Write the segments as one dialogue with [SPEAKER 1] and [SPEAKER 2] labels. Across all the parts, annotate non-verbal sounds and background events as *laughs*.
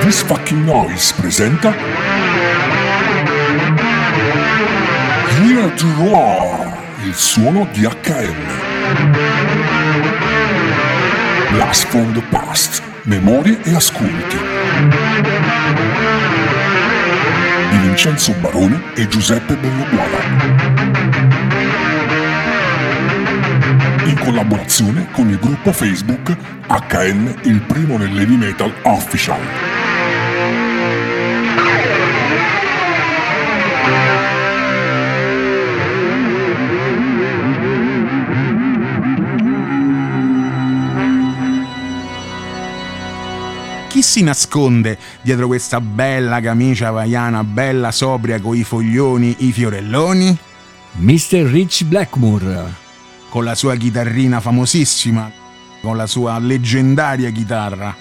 [SPEAKER 1] This Fucking Noise presenta Here to Roar, il suono di HM. Blast from the Past, memorie e ascolti. Di Vincenzo Barone e Giuseppe Bellobuola. In collaborazione con il gruppo Facebook HM, il primo nell'heavy metal official.
[SPEAKER 2] chi si nasconde dietro questa bella camicia vaiana, bella sobria con i foglioni, i fiorelloni?
[SPEAKER 3] Mr. Rich Blackmore.
[SPEAKER 2] Con la sua chitarrina famosissima, con la sua leggendaria chitarra.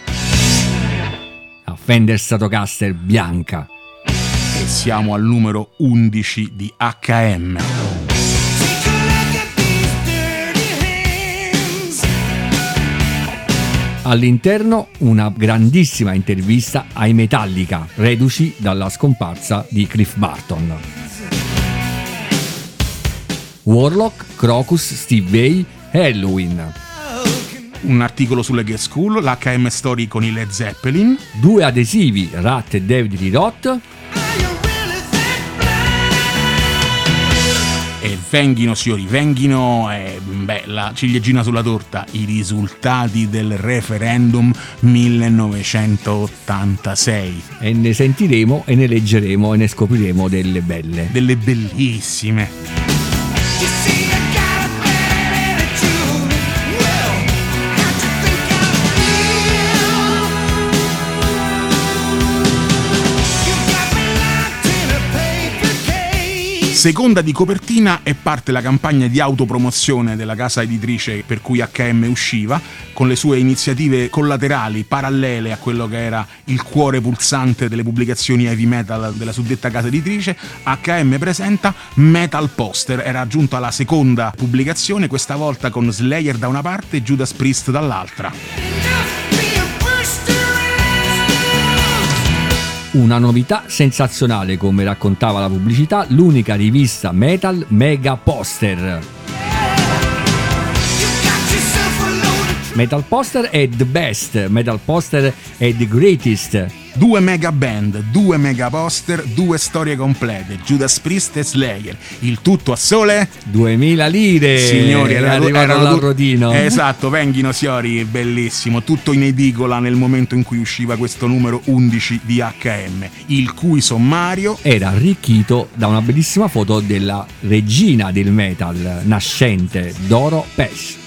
[SPEAKER 3] A Fender Stratocaster bianca.
[SPEAKER 2] E siamo al numero 11 di HM.
[SPEAKER 3] All'interno una grandissima intervista ai Metallica, reduci dalla scomparsa di Cliff Barton. Warlock, Crocus, Steve e Halloween.
[SPEAKER 2] Un articolo sulle Gay School, l'HM Story con i Led Zeppelin.
[SPEAKER 3] Due adesivi, Rat e David Lee Roth.
[SPEAKER 2] E venghino signori, venghino, eh, beh, la ciliegina sulla torta, i risultati del referendum 1986.
[SPEAKER 3] E ne sentiremo e ne leggeremo e ne scopriremo delle belle.
[SPEAKER 2] Delle bellissime. you see Seconda di copertina è parte la campagna di autopromozione della casa editrice per cui HM usciva, con le sue iniziative collaterali parallele a quello che era il cuore pulsante delle pubblicazioni heavy metal della suddetta casa editrice. HM presenta Metal Poster, era aggiunta la seconda pubblicazione, questa volta con Slayer da una parte e Judas Priest dall'altra.
[SPEAKER 3] Una novità sensazionale, come raccontava la pubblicità, l'unica rivista metal Mega Poster. Metal Poster è the best, Metal Poster è the greatest.
[SPEAKER 2] Due mega band, due mega poster, due storie complete, Judas Priest e Slayer. Il tutto a sole
[SPEAKER 3] 2000 lire.
[SPEAKER 2] Signori, era,
[SPEAKER 3] arrivato l'Arrodino.
[SPEAKER 2] Esatto, venghino signori, bellissimo, tutto in edicola nel momento in cui usciva questo numero 11 di HM, il cui sommario
[SPEAKER 3] era arricchito da una bellissima foto della regina del metal nascente, Doro Pesh.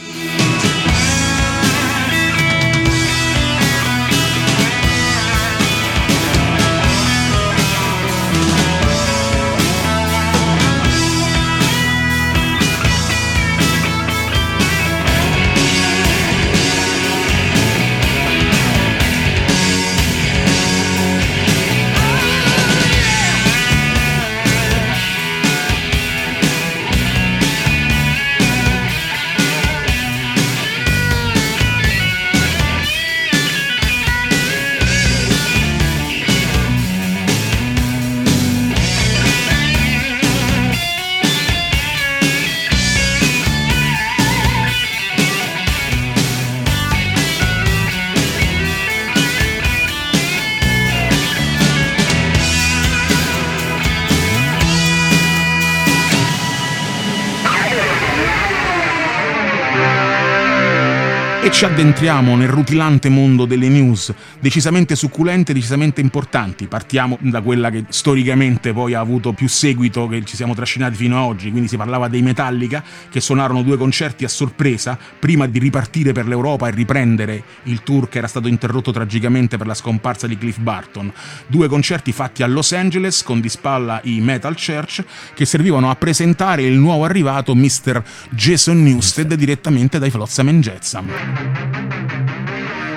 [SPEAKER 2] Ci addentriamo nel rutilante mondo delle news, decisamente succulente, decisamente importanti. Partiamo da quella che storicamente poi ha avuto più seguito, che ci siamo trascinati fino ad oggi, quindi si parlava dei Metallica, che suonarono due concerti a sorpresa prima di ripartire per l'Europa e riprendere il tour che era stato interrotto tragicamente per la scomparsa di Cliff Barton. Due concerti fatti a Los Angeles con di spalla i Metal Church, che servivano a presentare il nuovo arrivato Mr. Jason Newsted direttamente dai Flotsam Jetsam.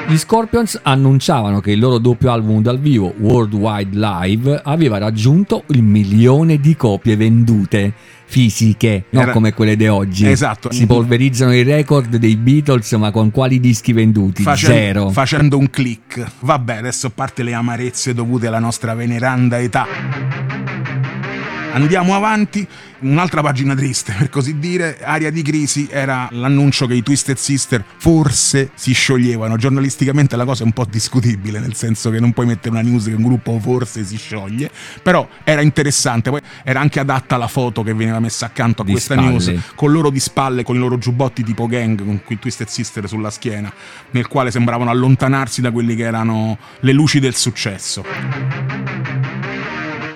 [SPEAKER 3] Gli Scorpions annunciavano che il loro doppio album dal vivo, Worldwide Live, aveva raggiunto il milione di copie vendute. fisiche, non
[SPEAKER 2] Era-
[SPEAKER 3] come quelle di oggi.
[SPEAKER 2] Esatto.
[SPEAKER 3] Si polverizzano i record dei Beatles, ma con quali dischi venduti?
[SPEAKER 2] Facen-
[SPEAKER 3] Zero.
[SPEAKER 2] Facendo un click. Vabbè, adesso a parte le amarezze dovute alla nostra veneranda età. Andiamo avanti, un'altra pagina triste per così dire, aria di crisi era l'annuncio che i Twisted Sister forse si scioglievano, giornalisticamente la cosa è un po' discutibile, nel senso che non puoi mettere una news che un gruppo forse si scioglie, però era interessante, poi era anche adatta la foto che veniva messa accanto a
[SPEAKER 3] Di
[SPEAKER 2] questa
[SPEAKER 3] spalle.
[SPEAKER 2] news, con loro di spalle, con i loro giubbotti tipo gang, con quei Twisted Sister sulla schiena, nel quale sembravano allontanarsi da quelli che erano le luci del successo.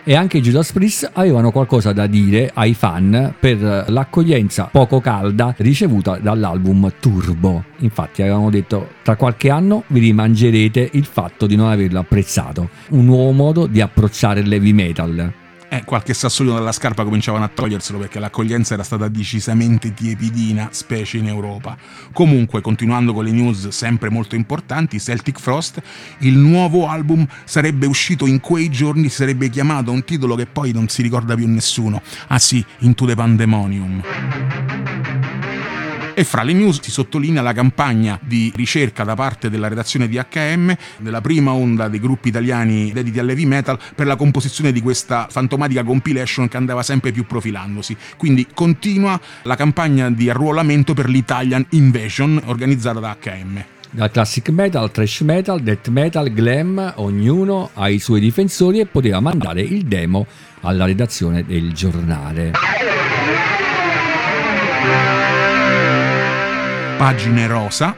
[SPEAKER 3] E anche i Judas Priest avevano qualcosa da dire ai fan per l'accoglienza poco calda ricevuta dall'album Turbo. Infatti avevano detto tra qualche anno vi rimangerete il fatto di non averlo apprezzato. Un nuovo modo di approcciare il heavy metal.
[SPEAKER 2] Eh, qualche sassolino dalla scarpa cominciavano a toglierselo perché l'accoglienza era stata decisamente tiepidina, specie in Europa. Comunque, continuando con le news sempre molto importanti, Celtic Frost, il nuovo album sarebbe uscito in quei giorni, sarebbe chiamato un titolo che poi non si ricorda più nessuno. Ah sì, Into the Pandemonium. E fra le news si sottolinea la campagna di ricerca da parte della redazione di HM, della prima onda dei gruppi italiani dediti al heavy metal, per la composizione di questa fantomatica compilation che andava sempre più profilandosi. Quindi continua la campagna di arruolamento per l'Italian Invasion organizzata da HM.
[SPEAKER 3] Dal classic metal, trash metal, death metal, glam, ognuno ha i suoi difensori e poteva mandare il demo alla redazione del giornale.
[SPEAKER 2] Pagine rosa.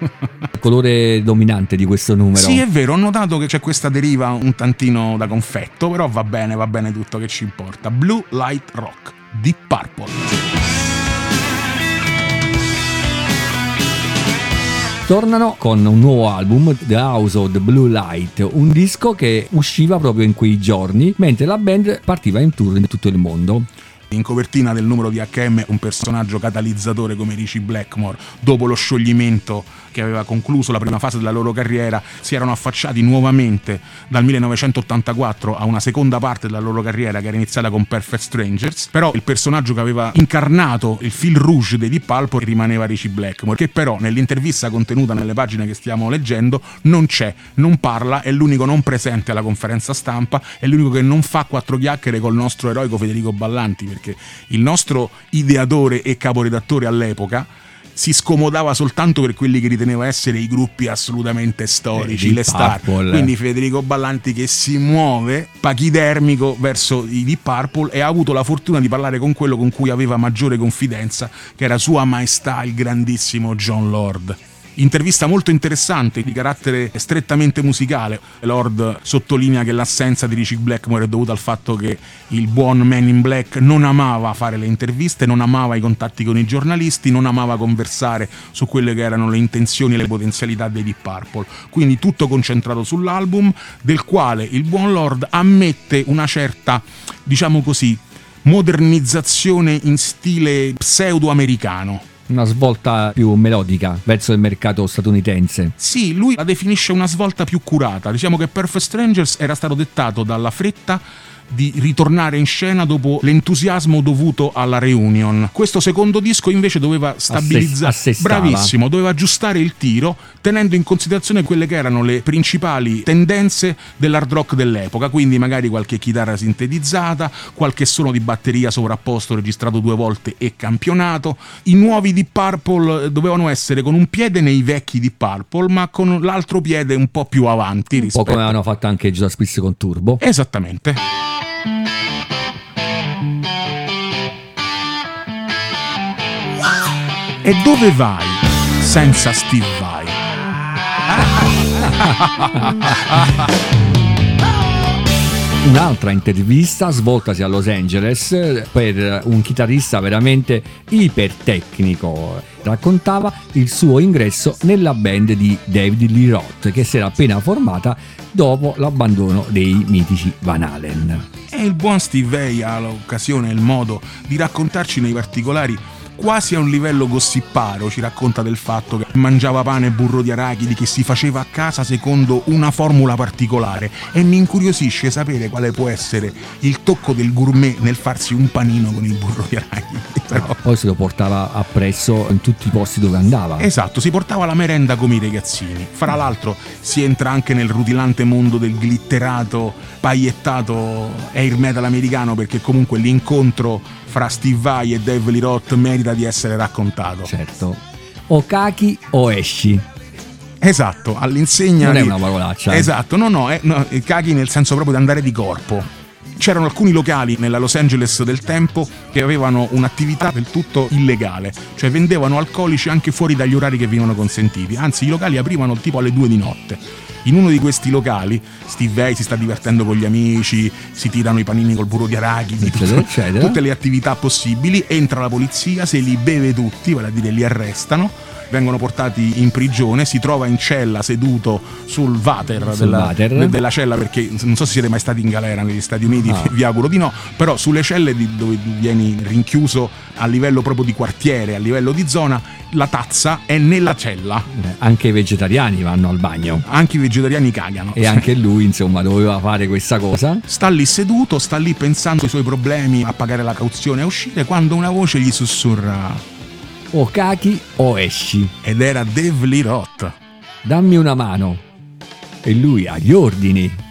[SPEAKER 3] Il colore dominante di questo numero.
[SPEAKER 2] Sì, è vero, ho notato che c'è questa deriva un tantino da confetto, però va bene, va bene tutto che ci importa. Blue Light Rock, Deep Purple.
[SPEAKER 3] Tornano con un nuovo album, The House of the Blue Light, un disco che usciva proprio in quei giorni, mentre la band partiva in tour in tutto il mondo.
[SPEAKER 2] In copertina del numero di HM un personaggio catalizzatore come Richie Blackmore, dopo lo scioglimento che aveva concluso la prima fase della loro carriera, si erano affacciati nuovamente dal 1984 a una seconda parte della loro carriera che era iniziata con Perfect Strangers, però il personaggio che aveva incarnato il fil rouge dei Deep Purple rimaneva Richie Blackmore, che però nell'intervista contenuta nelle pagine che stiamo leggendo non c'è, non parla, è l'unico non presente alla conferenza stampa, è l'unico che non fa quattro chiacchiere col nostro eroico Federico Ballanti, perché il nostro ideatore e caporedattore all'epoca si scomodava soltanto per quelli che riteneva essere i gruppi assolutamente storici,
[SPEAKER 3] Eh,
[SPEAKER 2] le star.
[SPEAKER 3] Purple.
[SPEAKER 2] Quindi Federico Ballanti che si muove pachidermico verso i Deep Purple e ha avuto la fortuna di parlare con quello con cui aveva maggiore confidenza, che era Sua Maestà il grandissimo John Lord. Intervista molto interessante, di carattere strettamente musicale. Lord sottolinea che l'assenza di Richie Blackmore è dovuta al fatto che il buon Man in Black non amava fare le interviste, non amava i contatti con i giornalisti, non amava conversare su quelle che erano le intenzioni e le potenzialità dei Deep Purple. Quindi tutto concentrato sull'album, del quale il buon Lord ammette una certa, diciamo così, modernizzazione in stile pseudo-americano.
[SPEAKER 3] Una svolta più melodica verso il mercato statunitense.
[SPEAKER 2] Sì, lui la definisce una svolta più curata. Diciamo che Perfect Strangers era stato dettato dalla fretta di ritornare in scena dopo l'entusiasmo dovuto alla reunion. Questo secondo disco invece doveva stabilizzare,
[SPEAKER 3] assestava.
[SPEAKER 2] bravissimo, doveva aggiustare il tiro tenendo in considerazione quelle che erano le principali tendenze dell'hard rock dell'epoca, quindi magari qualche chitarra sintetizzata, qualche suono di batteria sovrapposto registrato due volte e campionato. I nuovi Deep Purple dovevano essere con un piede nei vecchi Deep Purple, ma con l'altro piede un po' più avanti
[SPEAKER 3] Un po'
[SPEAKER 2] rispetto
[SPEAKER 3] come avevano fatto anche Judas Priest con Turbo.
[SPEAKER 2] Esattamente. E dove vai senza Steve Vai?
[SPEAKER 3] Un'altra intervista svoltasi a Los Angeles per un chitarrista veramente ipertecnico. Raccontava il suo ingresso nella band di David Lee Roth che si era appena formata dopo l'abbandono dei mitici Van Halen.
[SPEAKER 2] E il buon Steve Vai ha l'occasione e il modo di raccontarci nei particolari quasi a un livello gossiparo, ci racconta del fatto che mangiava pane e burro di arachidi che si faceva a casa secondo una formula particolare e mi incuriosisce sapere quale può essere il tocco del gourmet nel farsi un panino con il burro di arachidi. Però...
[SPEAKER 3] Poi se lo portava appresso in tutti i posti dove andava.
[SPEAKER 2] Esatto, si portava la merenda come i ragazzini. Fra l'altro si entra anche nel rutilante mondo del glitterato, paiettato air metal americano perché comunque l'incontro fra Steve Vai e Dave Lee Roth merita di essere raccontato.
[SPEAKER 3] Certo. O cachi o esci.
[SPEAKER 2] Esatto, all'insegna.
[SPEAKER 3] Non
[SPEAKER 2] di...
[SPEAKER 3] è una parolaccia. eh.
[SPEAKER 2] Esatto, no, no, è, no, caghi nel senso proprio di andare di corpo. C'erano alcuni locali nella Los Angeles del tempo che avevano un'attività del tutto illegale, cioè vendevano alcolici anche fuori dagli orari che venivano consentiti, anzi i locali aprivano tipo alle due di notte. In uno di questi locali Steve Vai si sta divertendo con gli amici, si tirano i panini col burro di arachidi, tutte le attività possibili, entra la polizia, se li beve tutti, vale a dire li arrestano, vengono portati in prigione, si trova in cella seduto sul water,
[SPEAKER 3] Sul
[SPEAKER 2] della,
[SPEAKER 3] water.
[SPEAKER 2] de- della cella perché non so se siete mai stati in galera negli Stati Uniti,
[SPEAKER 3] Ah. *laughs*
[SPEAKER 2] vi auguro di no, però sulle celle di- dove vieni rinchiuso a livello proprio di quartiere, a livello di zona, la tazza è nella cella.
[SPEAKER 3] Eh, Anche i vegetariani vanno al bagno.
[SPEAKER 2] Anche i vegetariani cagano.
[SPEAKER 3] E anche lui, insomma, doveva fare questa cosa.
[SPEAKER 2] Sta lì seduto, sta lì pensando ai suoi problemi, a pagare la cauzione, a uscire, quando una voce gli sussurra.
[SPEAKER 3] O cachi o esci.
[SPEAKER 2] Ed era Dave Lee Roth.
[SPEAKER 3] Dammi una mano. E lui agli ordini.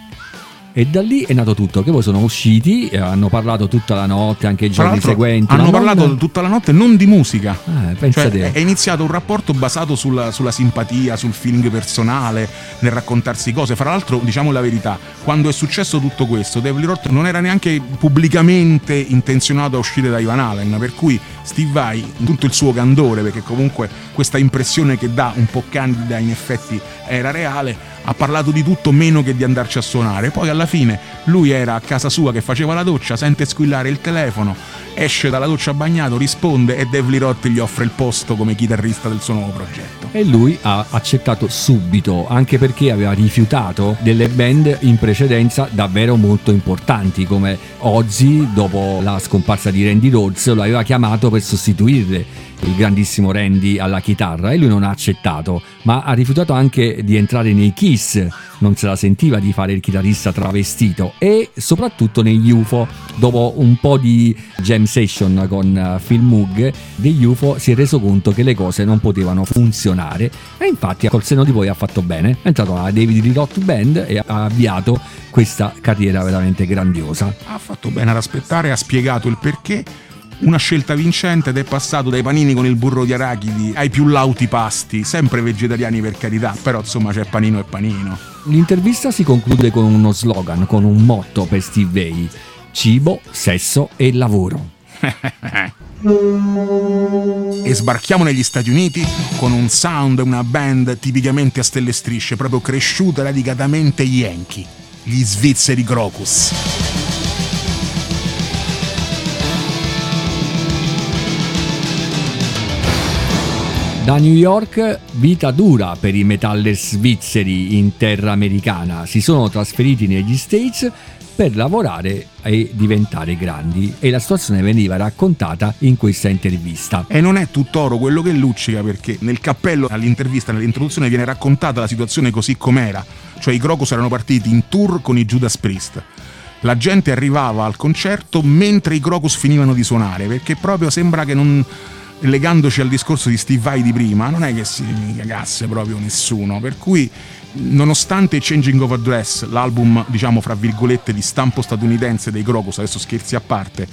[SPEAKER 3] E da lì è nato tutto, che poi sono usciti, e hanno parlato tutta la notte, anche i giorni seguenti.
[SPEAKER 2] hanno parlato
[SPEAKER 3] non-
[SPEAKER 2] tutta la notte non di musica.
[SPEAKER 3] Ah,
[SPEAKER 2] Cioè, è iniziato un rapporto basato sulla, sulla simpatia, sul feeling personale, nel raccontarsi cose. Fra l'altro, diciamo la verità, quando è successo tutto questo, Dave Lee Roth non era neanche pubblicamente intenzionato a uscire da Ivan Allen, per cui Steve Vai, in tutto il suo candore, perché comunque questa impressione che dà un po' candida in effetti era reale, ha parlato di tutto meno che di andarci a suonare. Poi alla fine lui era a casa sua che faceva la doccia, sente squillare il telefono, esce dalla doccia bagnato, risponde e Dave Roth gli offre il posto come chitarrista del suo nuovo progetto.
[SPEAKER 3] E lui ha accettato subito, anche perché aveva rifiutato delle band in precedenza davvero molto importanti, come Ozzy, dopo la scomparsa di Randy Rhodes, lo aveva chiamato per sostituire il grandissimo Randy alla chitarra e lui non ha accettato, ma ha rifiutato anche di entrare nei Kiss, non se la sentiva di fare il chitarrista travestito e soprattutto negli UFO, dopo un po' di jam session con eh, Phil Moog degli UFO si è reso conto che le cose non potevano funzionare e infatti col seno di poi ha fatto bene, è entrato alla David Roth Band e ha avviato questa carriera veramente grandiosa.
[SPEAKER 2] Ha fatto bene ad aspettare, ha spiegato il perché. Una scelta vincente ed è passato dai panini con il burro di arachidi ai più lauti pasti, sempre vegetariani per carità, però insomma c'è panino e panino.
[SPEAKER 3] L'intervista si conclude con uno slogan, con un motto per Steve Vai, cibo, sesso e lavoro.
[SPEAKER 2] E sbarchiamo negli Stati Uniti con un sound e una band tipicamente a stelle strisce, proprio cresciuta radicatamente yankee, gli svizzeri Crocus.
[SPEAKER 3] Da New York, vita dura per i metaller svizzeri in terra americana. Si sono trasferiti negli States per lavorare e diventare grandi e la situazione veniva raccontata in questa intervista.
[SPEAKER 2] E non è tutt'oro quello che luccica perché nel cappello all'intervista, nell'introduzione viene raccontata la situazione così com'era, cioè i Crocus erano partiti in tour con i Judas Priest. La gente arrivava al concerto mentre i Crocus finivano di suonare perché proprio sembra che non legandoci al discorso di Steve Vai di prima, non è che si cagasse proprio nessuno, per cui nonostante Changing of Address, l'album diciamo fra virgolette di stampo statunitense dei Crocus, adesso scherzi a parte,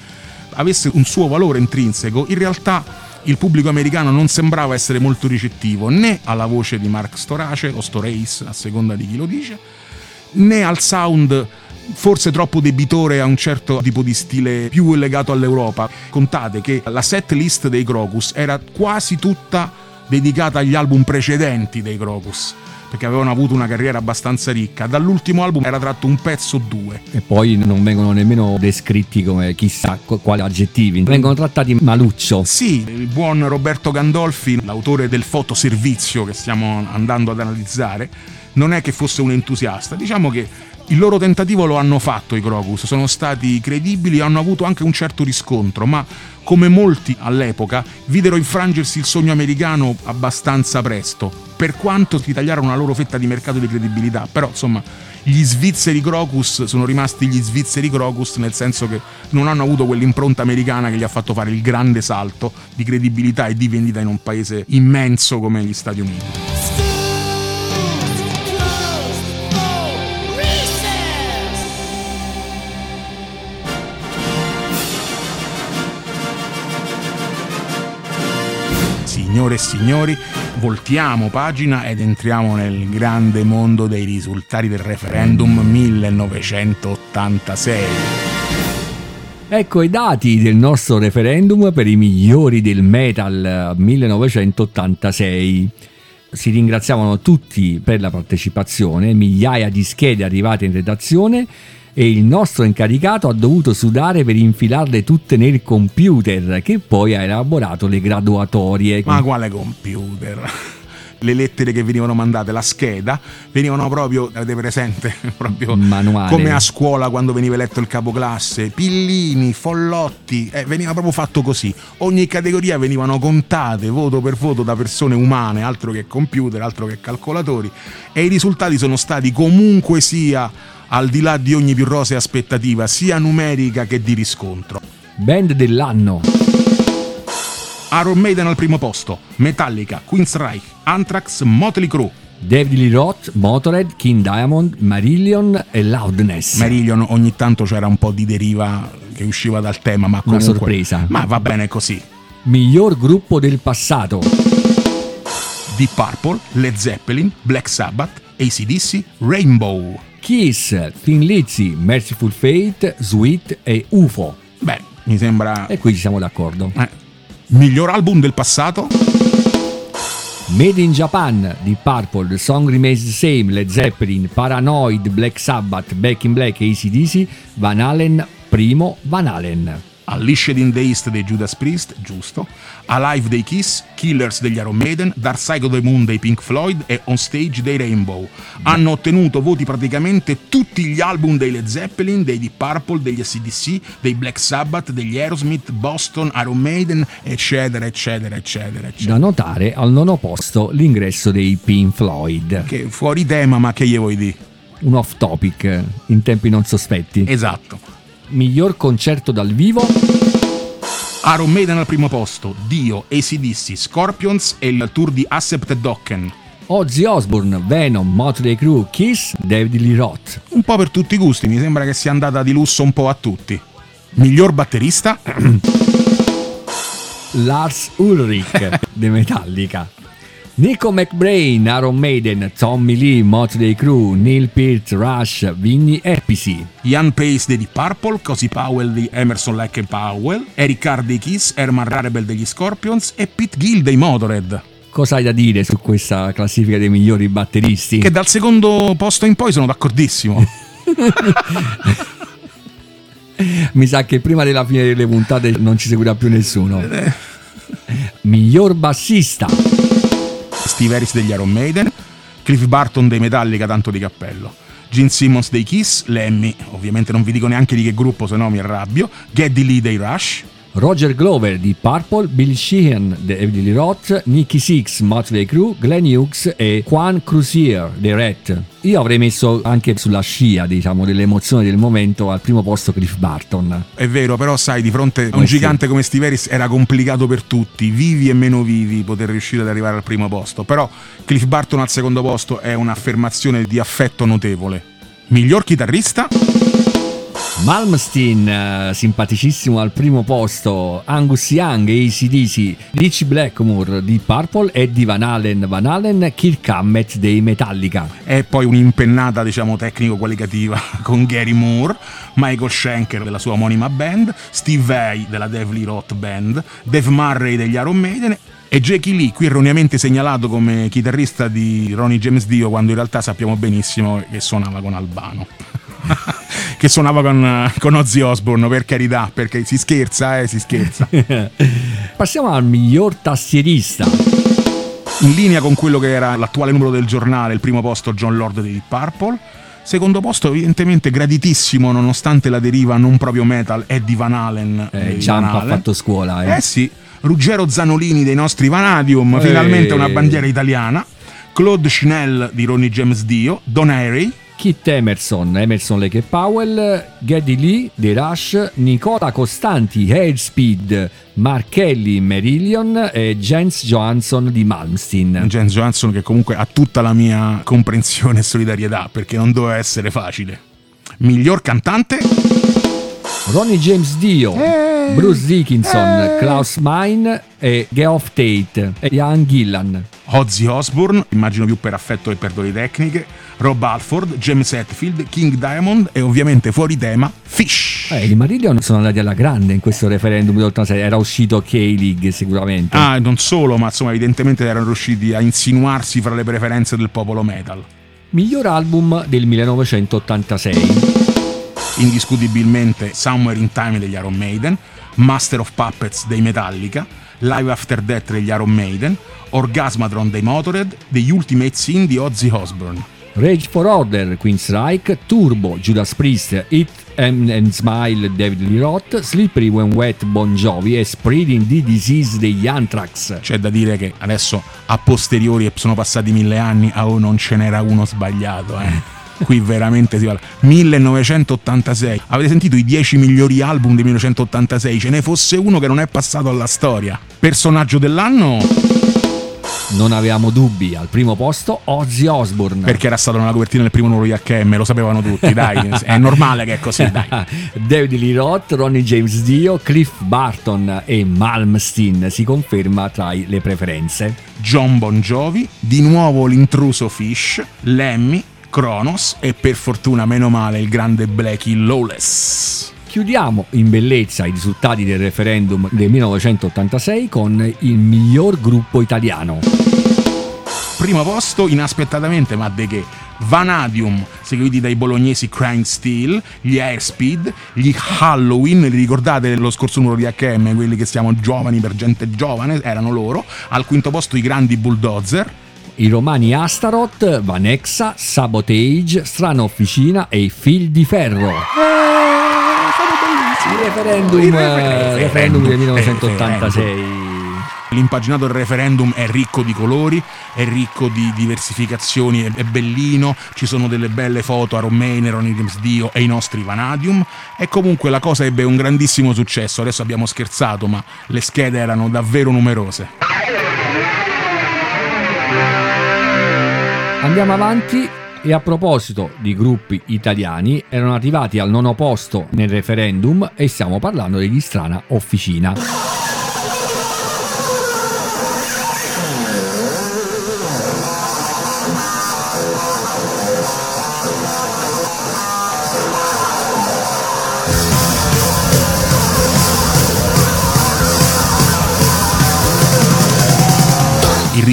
[SPEAKER 2] avesse un suo valore intrinseco, in realtà il pubblico americano non sembrava essere molto ricettivo né alla voce di Mark Storace o Storace, a seconda di chi lo dice, né al sound forse troppo debitore a un certo tipo di stile più legato all'Europa. Contate che la set list dei Crocus era quasi tutta dedicata agli album precedenti dei Crocus perché avevano avuto una carriera abbastanza ricca. Dall'ultimo album era tratto un pezzo o due.
[SPEAKER 3] E poi non vengono nemmeno descritti come chissà quali aggettivi, vengono trattati maluccio.
[SPEAKER 2] Sì, il buon Roberto Gandolfi, l'autore del fotoservizio che stiamo andando ad analizzare, non è che fosse un entusiasta, diciamo che Il loro tentativo lo hanno fatto i Crocus, sono stati credibili e hanno avuto anche un certo riscontro, ma come molti all'epoca videro infrangersi il sogno americano abbastanza presto, per quanto si tagliarono una loro fetta di mercato di credibilità, però insomma gli svizzeri Crocus sono rimasti gli svizzeri Crocus nel senso che non hanno avuto quell'impronta americana che gli ha fatto fare il grande salto di credibilità e di vendita in un paese immenso come gli Stati Uniti. Signore e signori, voltiamo pagina ed entriamo nel grande mondo dei risultati del referendum 1986.
[SPEAKER 3] Ecco i dati del nostro referendum per i migliori del metal 1986. Si ringraziavano tutti per la partecipazione, migliaia di schede arrivate in redazione e il nostro incaricato ha dovuto sudare per infilarle tutte nel computer che poi ha elaborato le graduatorie.
[SPEAKER 2] Ma quale computer? *laughs* le lettere che venivano mandate, la scheda, venivano proprio, avete presente, *laughs* proprio
[SPEAKER 3] Manuale.
[SPEAKER 2] come a scuola quando veniva eletto il capoclasse, pillini, follotti, eh, veniva proprio fatto così. Ogni categoria venivano contate voto per voto da persone umane, altro che computer, altro che calcolatori, e i risultati sono stati comunque sia al di là di ogni più rosea aspettativa, sia numerica che di riscontro.
[SPEAKER 3] Band dell'anno.
[SPEAKER 2] Iron Maiden al primo posto, Metallica, Queensryche, Anthrax, Motley Crue.
[SPEAKER 3] David Lee Roth, Motorhead, King Diamond, Marillion e Loudness.
[SPEAKER 2] Marillion ogni tanto c'era un po' di deriva che usciva dal tema, ma comunque...
[SPEAKER 3] Una sorpresa.
[SPEAKER 2] Ma va bene così.
[SPEAKER 3] Miglior gruppo del passato.
[SPEAKER 2] Deep Purple, Led Zeppelin, Black Sabbath, ACDC, Rainbow.
[SPEAKER 3] Kiss, Thin Lizzy, Merciful Fate, Sweet e UFO.
[SPEAKER 2] Beh, mi sembra...
[SPEAKER 3] E qui ci siamo d'accordo.
[SPEAKER 2] Eh. Miglior album del passato?
[SPEAKER 3] Made in Japan di Purple, The Song Remains the Same, Led Zeppelin, Paranoid, Black Sabbath, Back in Black e ACDC, Van Halen, primo Van Halen.
[SPEAKER 2] Unleashed in the East dei Judas Priest, giusto, Alive dei Kiss, Killers degli Iron Maiden, Dark Side of the Moon dei Pink Floyd e On Stage dei Rainbow. Hanno ottenuto voti praticamente tutti gli album dei Led Zeppelin, dei Deep Purple, degli SDC, dei Black Sabbath, degli Aerosmith, Boston, Iron Maiden, eccetera, eccetera, eccetera, eccetera.
[SPEAKER 3] Da notare al nono posto l'ingresso dei Pink Floyd.
[SPEAKER 2] Che fuori tema, ma che gli vuoi dire?
[SPEAKER 3] Un off topic in tempi non sospetti.
[SPEAKER 2] Esatto
[SPEAKER 3] miglior concerto dal vivo.
[SPEAKER 2] Iron Maiden al primo posto, Dio, ACDC, Scorpions e il tour di Accepted Dokken.
[SPEAKER 3] Ozzy Osbourne, Venom, Motley Crue, Kiss, David Lee Roth.
[SPEAKER 2] Un po' per tutti i gusti, mi sembra che sia andata di lusso un po' a tutti. Miglior batterista?
[SPEAKER 3] Lars Ulrich, *laughs* The Metallica. Nico McBrain, Aaron Maiden, Tommy Lee, Motley Crue, Neil Peart, Rush, Vinny Episi.
[SPEAKER 2] Ian Pace dei Purple, Cosi Powell di Emerson Lake Powell, Eric Carr dei Kiss, Herman Rarebel degli Scorpions e Pete Gill dei Motorhead.
[SPEAKER 3] Cosa hai da dire su questa classifica dei migliori batteristi?
[SPEAKER 2] Che dal secondo posto in poi sono d'accordissimo. *laughs*
[SPEAKER 3] Mi sa che prima della fine delle puntate non ci seguirà più nessuno. Eh. Miglior bassista.
[SPEAKER 2] Steve Harris degli Iron Maiden, Cliff Barton dei Metallica, tanto di cappello. Gene Simmons dei Kiss, Lemmy, ovviamente non vi dico neanche di che gruppo se no mi arrabbio, Geddy Lee dei Rush,
[SPEAKER 3] Roger Glover di Purple, Bill Sheehan di Emily Roth, Nicky Six, Motley Crue, Glenn Hughes e Juan Cruzier dei Red. Io avrei messo anche sulla scia, diciamo, delle emozioni del momento al primo posto Cliff Barton.
[SPEAKER 2] È vero, però sai, di fronte a un eh gigante sì. come Steve Harris era complicato per tutti, vivi e meno vivi, poter riuscire ad arrivare al primo posto. Però Cliff Barton al secondo posto è un'affermazione di affetto notevole. Miglior chitarrista?
[SPEAKER 3] Malmsteen, eh, simpaticissimo al primo posto, Angus Young, ACDC, Rich Blackmore di Purple e di Van Halen, Van Halen, Kirk Hammett dei Metallica.
[SPEAKER 2] E poi un'impennata, diciamo, tecnico-qualitativa *laughs* con Gary Moore, Michael Schenker della sua omonima band, Steve Vai della Devly Roth Band, Dave Murray degli Iron Maiden e Jackie Lee, qui erroneamente segnalato come chitarrista di Ronnie James Dio, quando in realtà sappiamo benissimo che suonava con Albano. *laughs* che suonava con, con Ozzy Osbourne, per carità, perché si scherza, eh, si scherza. *laughs*
[SPEAKER 3] Passiamo al miglior tastierista.
[SPEAKER 2] In linea con quello che era l'attuale numero del giornale, il primo posto John Lord dei Purple, Secondo posto, evidentemente graditissimo, nonostante la deriva non proprio metal, è di Van Halen.
[SPEAKER 3] Eh,
[SPEAKER 2] di
[SPEAKER 3] Jump ha fatto scuola, eh.
[SPEAKER 2] Eh sì, Ruggero Zanolini dei nostri Vanadium,
[SPEAKER 3] Eh.
[SPEAKER 2] finalmente una bandiera italiana. Claude Schnell di Ronnie James Dio, Don Harry,
[SPEAKER 3] Kit Emerson, Emerson Lake e Powell, Geddy Lee dei Rush, Nicola Costanti, Airspeed, Mark Kelly, Merillion e Jens Johansson di Malmsteen.
[SPEAKER 2] James Johansson che comunque ha tutta la mia comprensione e solidarietà perché non doveva essere facile. Miglior cantante?
[SPEAKER 3] Ronnie James Dio,
[SPEAKER 2] Eh.
[SPEAKER 3] Bruce Dickinson, Klaus Meine e Geoff Tate e Ian Gillan.
[SPEAKER 2] Ozzy Osbourne, immagino più per affetto che per doti tecniche, Rob Alford, James Hetfield, King Diamond e ovviamente fuori tema Fish.
[SPEAKER 3] Eh, i Marillion sono andati alla grande in questo referendum dell'86, era uscito K-League sicuramente.
[SPEAKER 2] Ah, non solo, ma insomma, evidentemente erano riusciti a insinuarsi fra le preferenze del popolo metal.
[SPEAKER 3] Miglior album del 1986.
[SPEAKER 2] Indiscutibilmente Somewhere in Time degli Iron Maiden, Master of Puppets dei Metallica, Live After Death degli Iron Maiden, Orgasmatron dei Motorhead, The Ultimate Sin di Ozzy Osbourne.
[SPEAKER 3] Rage for Order, Queen's Reich, Turbo, Judas Priest, It and, and Smile, David Lee Roth, Slippery When Wet, Bon Jovi e Spreading the Disease degli Anthrax.
[SPEAKER 2] C'è da dire che adesso a posteriori e sono passati mille anni, ah oh, non ce n'era uno sbagliato, eh. *laughs* Qui veramente si parla. 1986. Avete sentito i 10 migliori album del 1986? Ce ne fosse uno che non è passato alla storia. Personaggio dell'anno?
[SPEAKER 3] Non avevamo dubbi, al primo posto Ozzy Osbourne.
[SPEAKER 2] Perché era stato nella copertina del primo numero di HM, lo sapevano tutti, dai. *laughs* È normale che è così, dai. *laughs*
[SPEAKER 3] David Lee Roth, Ronnie James Dio, Cliff Barton e Malmsteen si conferma tra le preferenze.
[SPEAKER 2] John Bon Jovi, di nuovo l'intruso Fish, Lemmy, Kronos e per fortuna, meno male, il grande Blackie Lawless.
[SPEAKER 3] Chiudiamo in bellezza i risultati del referendum del 1986 con il miglior gruppo italiano.
[SPEAKER 2] Primo posto, inaspettatamente, ma de che? Vanadium, seguiti dai bolognesi Crime Steel, gli Airspeed, gli Halloween, li ricordate lo scorso numero di HM, quelli che siamo giovani per gente giovane, erano loro. Al quinto posto i grandi Bulldozer,
[SPEAKER 3] I romani Astaroth, Vanexa, Sabotage, Strana Officina e i Fil di Ferro. Il referendum,
[SPEAKER 2] Il
[SPEAKER 3] eh, referendum del 1986.
[SPEAKER 2] L'impaginato del referendum è ricco di colori, è ricco di diversificazioni, è, bellino, ci sono delle belle foto a Romaine, Ronnie James Dio e i nostri Vanadium e comunque la cosa ebbe un grandissimo successo, adesso abbiamo scherzato ma le schede erano davvero numerose.
[SPEAKER 3] Andiamo avanti e a proposito di gruppi italiani, erano arrivati al nono posto nel referendum e stiamo parlando degli Strana Officina.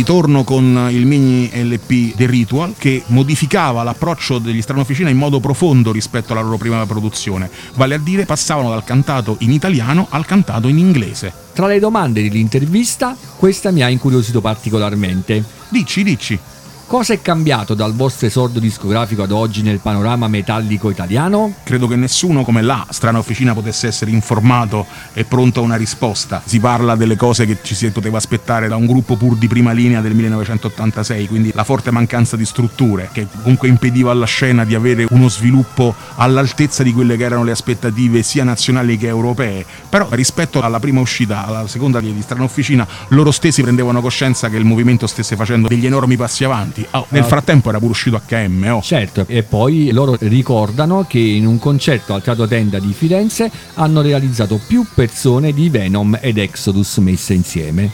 [SPEAKER 2] Ritorno con il mini LP The Ritual che modificava l'approccio degli Strano Officina in modo profondo rispetto alla loro prima produzione, vale a dire passavano dal cantato in italiano al cantato in inglese.
[SPEAKER 3] Tra le domande dell'intervista, questa mi ha incuriosito particolarmente.
[SPEAKER 2] Dici, dici.
[SPEAKER 3] Cosa è cambiato dal vostro esordio discografico ad oggi nel panorama metallico italiano?
[SPEAKER 2] Credo che nessuno come la strana officina potesse essere informato e pronto a una risposta. Si parla delle cose che ci si poteva aspettare da un gruppo pur di prima linea del 1986, quindi la forte mancanza di strutture che comunque impediva alla scena di avere uno sviluppo all'altezza di quelle che erano le aspettative sia nazionali che europee. Però rispetto alla prima uscita, alla seconda di strana officina, loro stessi prendevano coscienza che il movimento stesse facendo degli enormi passi avanti. Oh, nel frattempo era pure uscito HM, oh.
[SPEAKER 3] Certo, e poi loro ricordano che in un concerto al Teatro Tenda di Firenze hanno realizzato più persone di Venom ed Exodus messe insieme.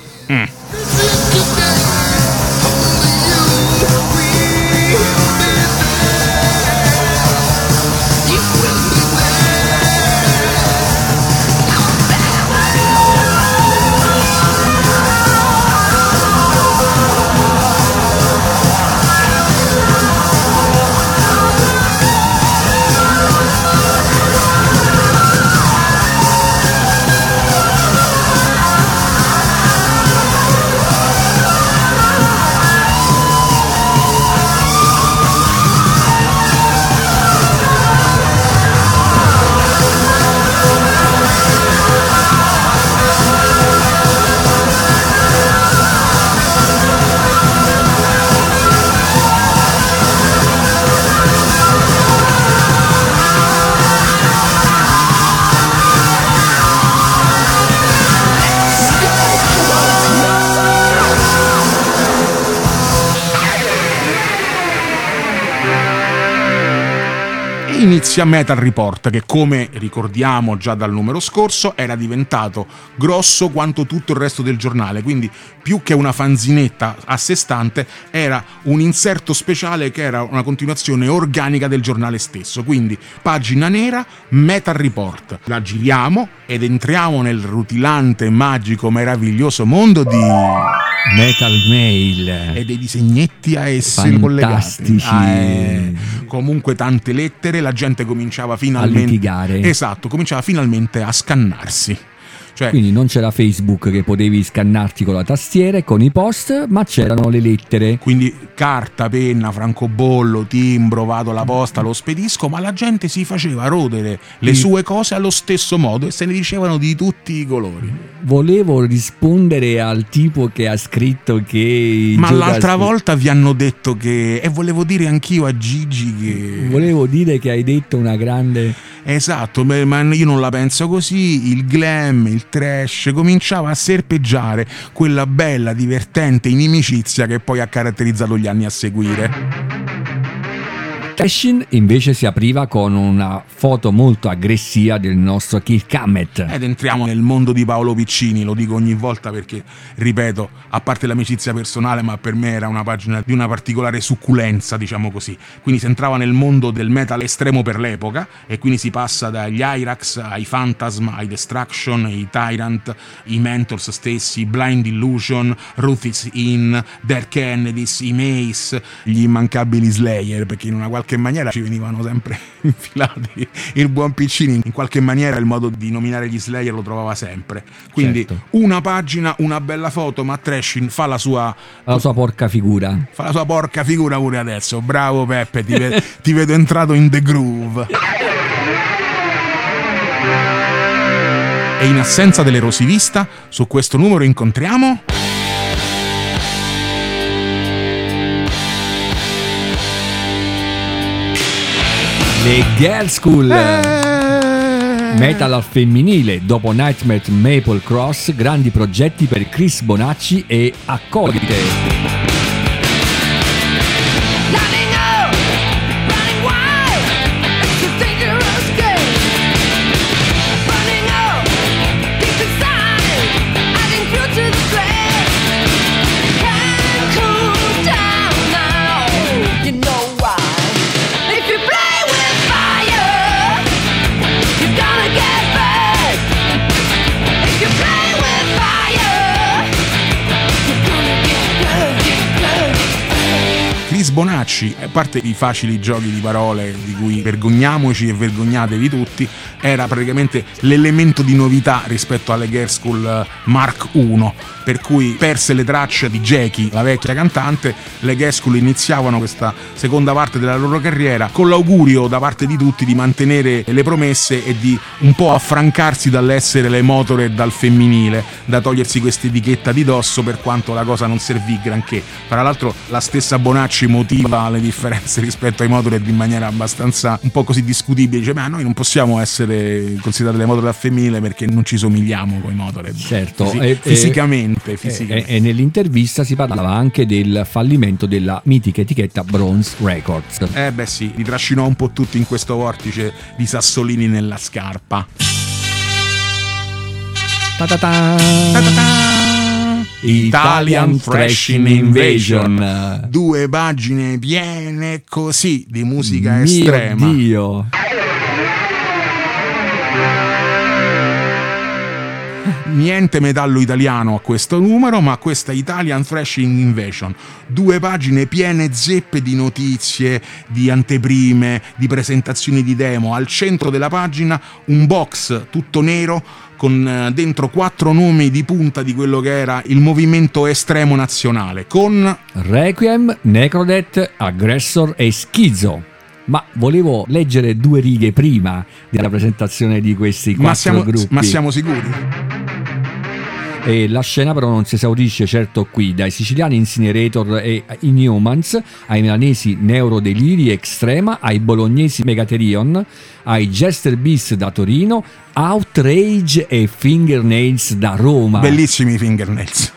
[SPEAKER 2] Inizia Metal Report che come ricordiamo già dal numero scorso era diventato grosso quanto tutto il resto del giornale, quindi più che una fanzinetta a sé stante era un inserto speciale che era una continuazione organica del giornale stesso, quindi pagina nera Metal Report. La giriamo ed entriamo nel rutilante, magico, meraviglioso mondo di
[SPEAKER 3] Metal Mail
[SPEAKER 2] e dei disegnetti a esse
[SPEAKER 3] Fantastici.
[SPEAKER 2] collegati. Ah, eh. Comunque tante lettere, la gente cominciava finalmente
[SPEAKER 3] A litigare.
[SPEAKER 2] Esatto, cominciava finalmente a scannarsi. Cioè,
[SPEAKER 3] Quindi non c'era Facebook che potevi scannarti con la tastiera e con i post, ma c'erano le lettere.
[SPEAKER 2] quindi carta, penna, francobollo, timbro, vado alla posta, lo spedisco, ma la gente si faceva rodere le
[SPEAKER 3] Sì.
[SPEAKER 2] sue cose allo stesso modo e se ne dicevano di tutti i colori.
[SPEAKER 3] Volevo rispondere al tipo che ha scritto che...
[SPEAKER 2] Ma l'altra volta vi hanno detto che e volevo dire anch'io a Gigi che
[SPEAKER 3] Volevo dire che hai detto una grande...
[SPEAKER 2] Esatto, ma io non la penso così. Il glam, il trash cominciava a serpeggiare quella bella, divertente inimicizia che poi ha caratterizzato gli anni a seguire.
[SPEAKER 3] Trashin invece si apriva con una foto molto aggressiva del nostro Kirk Hammett.
[SPEAKER 2] Ed entriamo nel mondo di Paolo Piccini, lo dico ogni volta perché, ripeto, a parte l'amicizia personale, ma per me era una pagina di una particolare succulenza, diciamo così. Quindi si entrava nel mondo del metal estremo per l'epoca e quindi si passa dagli Irax ai Phantasm, ai Destruction, ai Tyrant, i Mentors stessi, Blind Illusion, Ruth is In, Dead Kennedys, i Mace, gli immancabili Slayer, perché in una qualche maniera ci venivano sempre *laughs* infilati. Il buon Piccini, in qualche maniera, il modo di nominare gli Slayer lo trovava sempre. Quindi
[SPEAKER 3] Certo.
[SPEAKER 2] una pagina, una bella foto, ma Trashin fa la sua
[SPEAKER 3] La sua porca figura.
[SPEAKER 2] Fa la sua porca figura pure adesso. Bravo Peppe, ti, ve- *laughs* ti vedo entrato in the groove. E in assenza dell'erosivista, su questo numero incontriamo.
[SPEAKER 3] Le Girl School.
[SPEAKER 2] Eh.
[SPEAKER 3] Metal al femminile, dopo Nightmare Maple Cross, grandi progetti per Chris Bonacci e Accolite.
[SPEAKER 2] Bonacci, a parte i facili giochi di parole di cui vergogniamoci e vergognatevi tutti, era praticamente l'elemento di novità rispetto alle Girl School eh, Mark I, per cui perse le tracce di Jackie, la vecchia cantante, le Girl School iniziavano questa seconda parte della loro carriera con l'augurio da parte di tutti di mantenere le promesse e di un po' affrancarsi dall'essere le Motorhead dal femminile, da togliersi questa etichetta di dosso per quanto la cosa non servì granché. Tra l'altro la stessa Bonacci motiva le differenze *laughs* rispetto ai Motorhead in maniera abbastanza un po' così discutibile, dice ma noi non possiamo essere considerate le Motorhead femminile perché non ci somigliamo con i Motorhead.
[SPEAKER 3] Certo,
[SPEAKER 2] Fisi-
[SPEAKER 3] e-
[SPEAKER 2] fisicamente,
[SPEAKER 3] E,
[SPEAKER 2] fisicamente.
[SPEAKER 3] e- e nell'intervista si parlava anche del fallimento della mitica etichetta Bronze Records.
[SPEAKER 2] Eh beh sì, li trascinò un po' tutti in questo vortice di sassolini nella scarpa.
[SPEAKER 3] Ta-ta-ta!
[SPEAKER 2] Italian Thrashing Invasion.
[SPEAKER 3] Invasion.
[SPEAKER 2] Due pagine piene così di musica
[SPEAKER 3] Mio
[SPEAKER 2] estrema.
[SPEAKER 3] Dio.
[SPEAKER 2] Niente metallo italiano a questo numero, ma questa Italian Thrashing Invasion. Due pagine piene zeppe di notizie, di anteprime, di presentazioni di demo. Al centro della pagina un box tutto nero con eh, dentro quattro nomi di punta di quello che era il movimento estremo nazionale, con
[SPEAKER 3] Requiem, Necrodet, Aggressor e Schizzo. Ma volevo leggere due righe prima della presentazione di questi quattro
[SPEAKER 2] ma siamo,
[SPEAKER 3] gruppi.
[SPEAKER 2] ma siamo sicuri?
[SPEAKER 3] E la scena però non si esaurisce certo qui, dai siciliani Incinerator e Inhumans, ai milanesi Neurodeliri Extrema, ai bolognesi Megatherion, ai Jester Beast da Torino, Outrage e Fingernails da Roma.
[SPEAKER 2] Bellissimi i fingernails.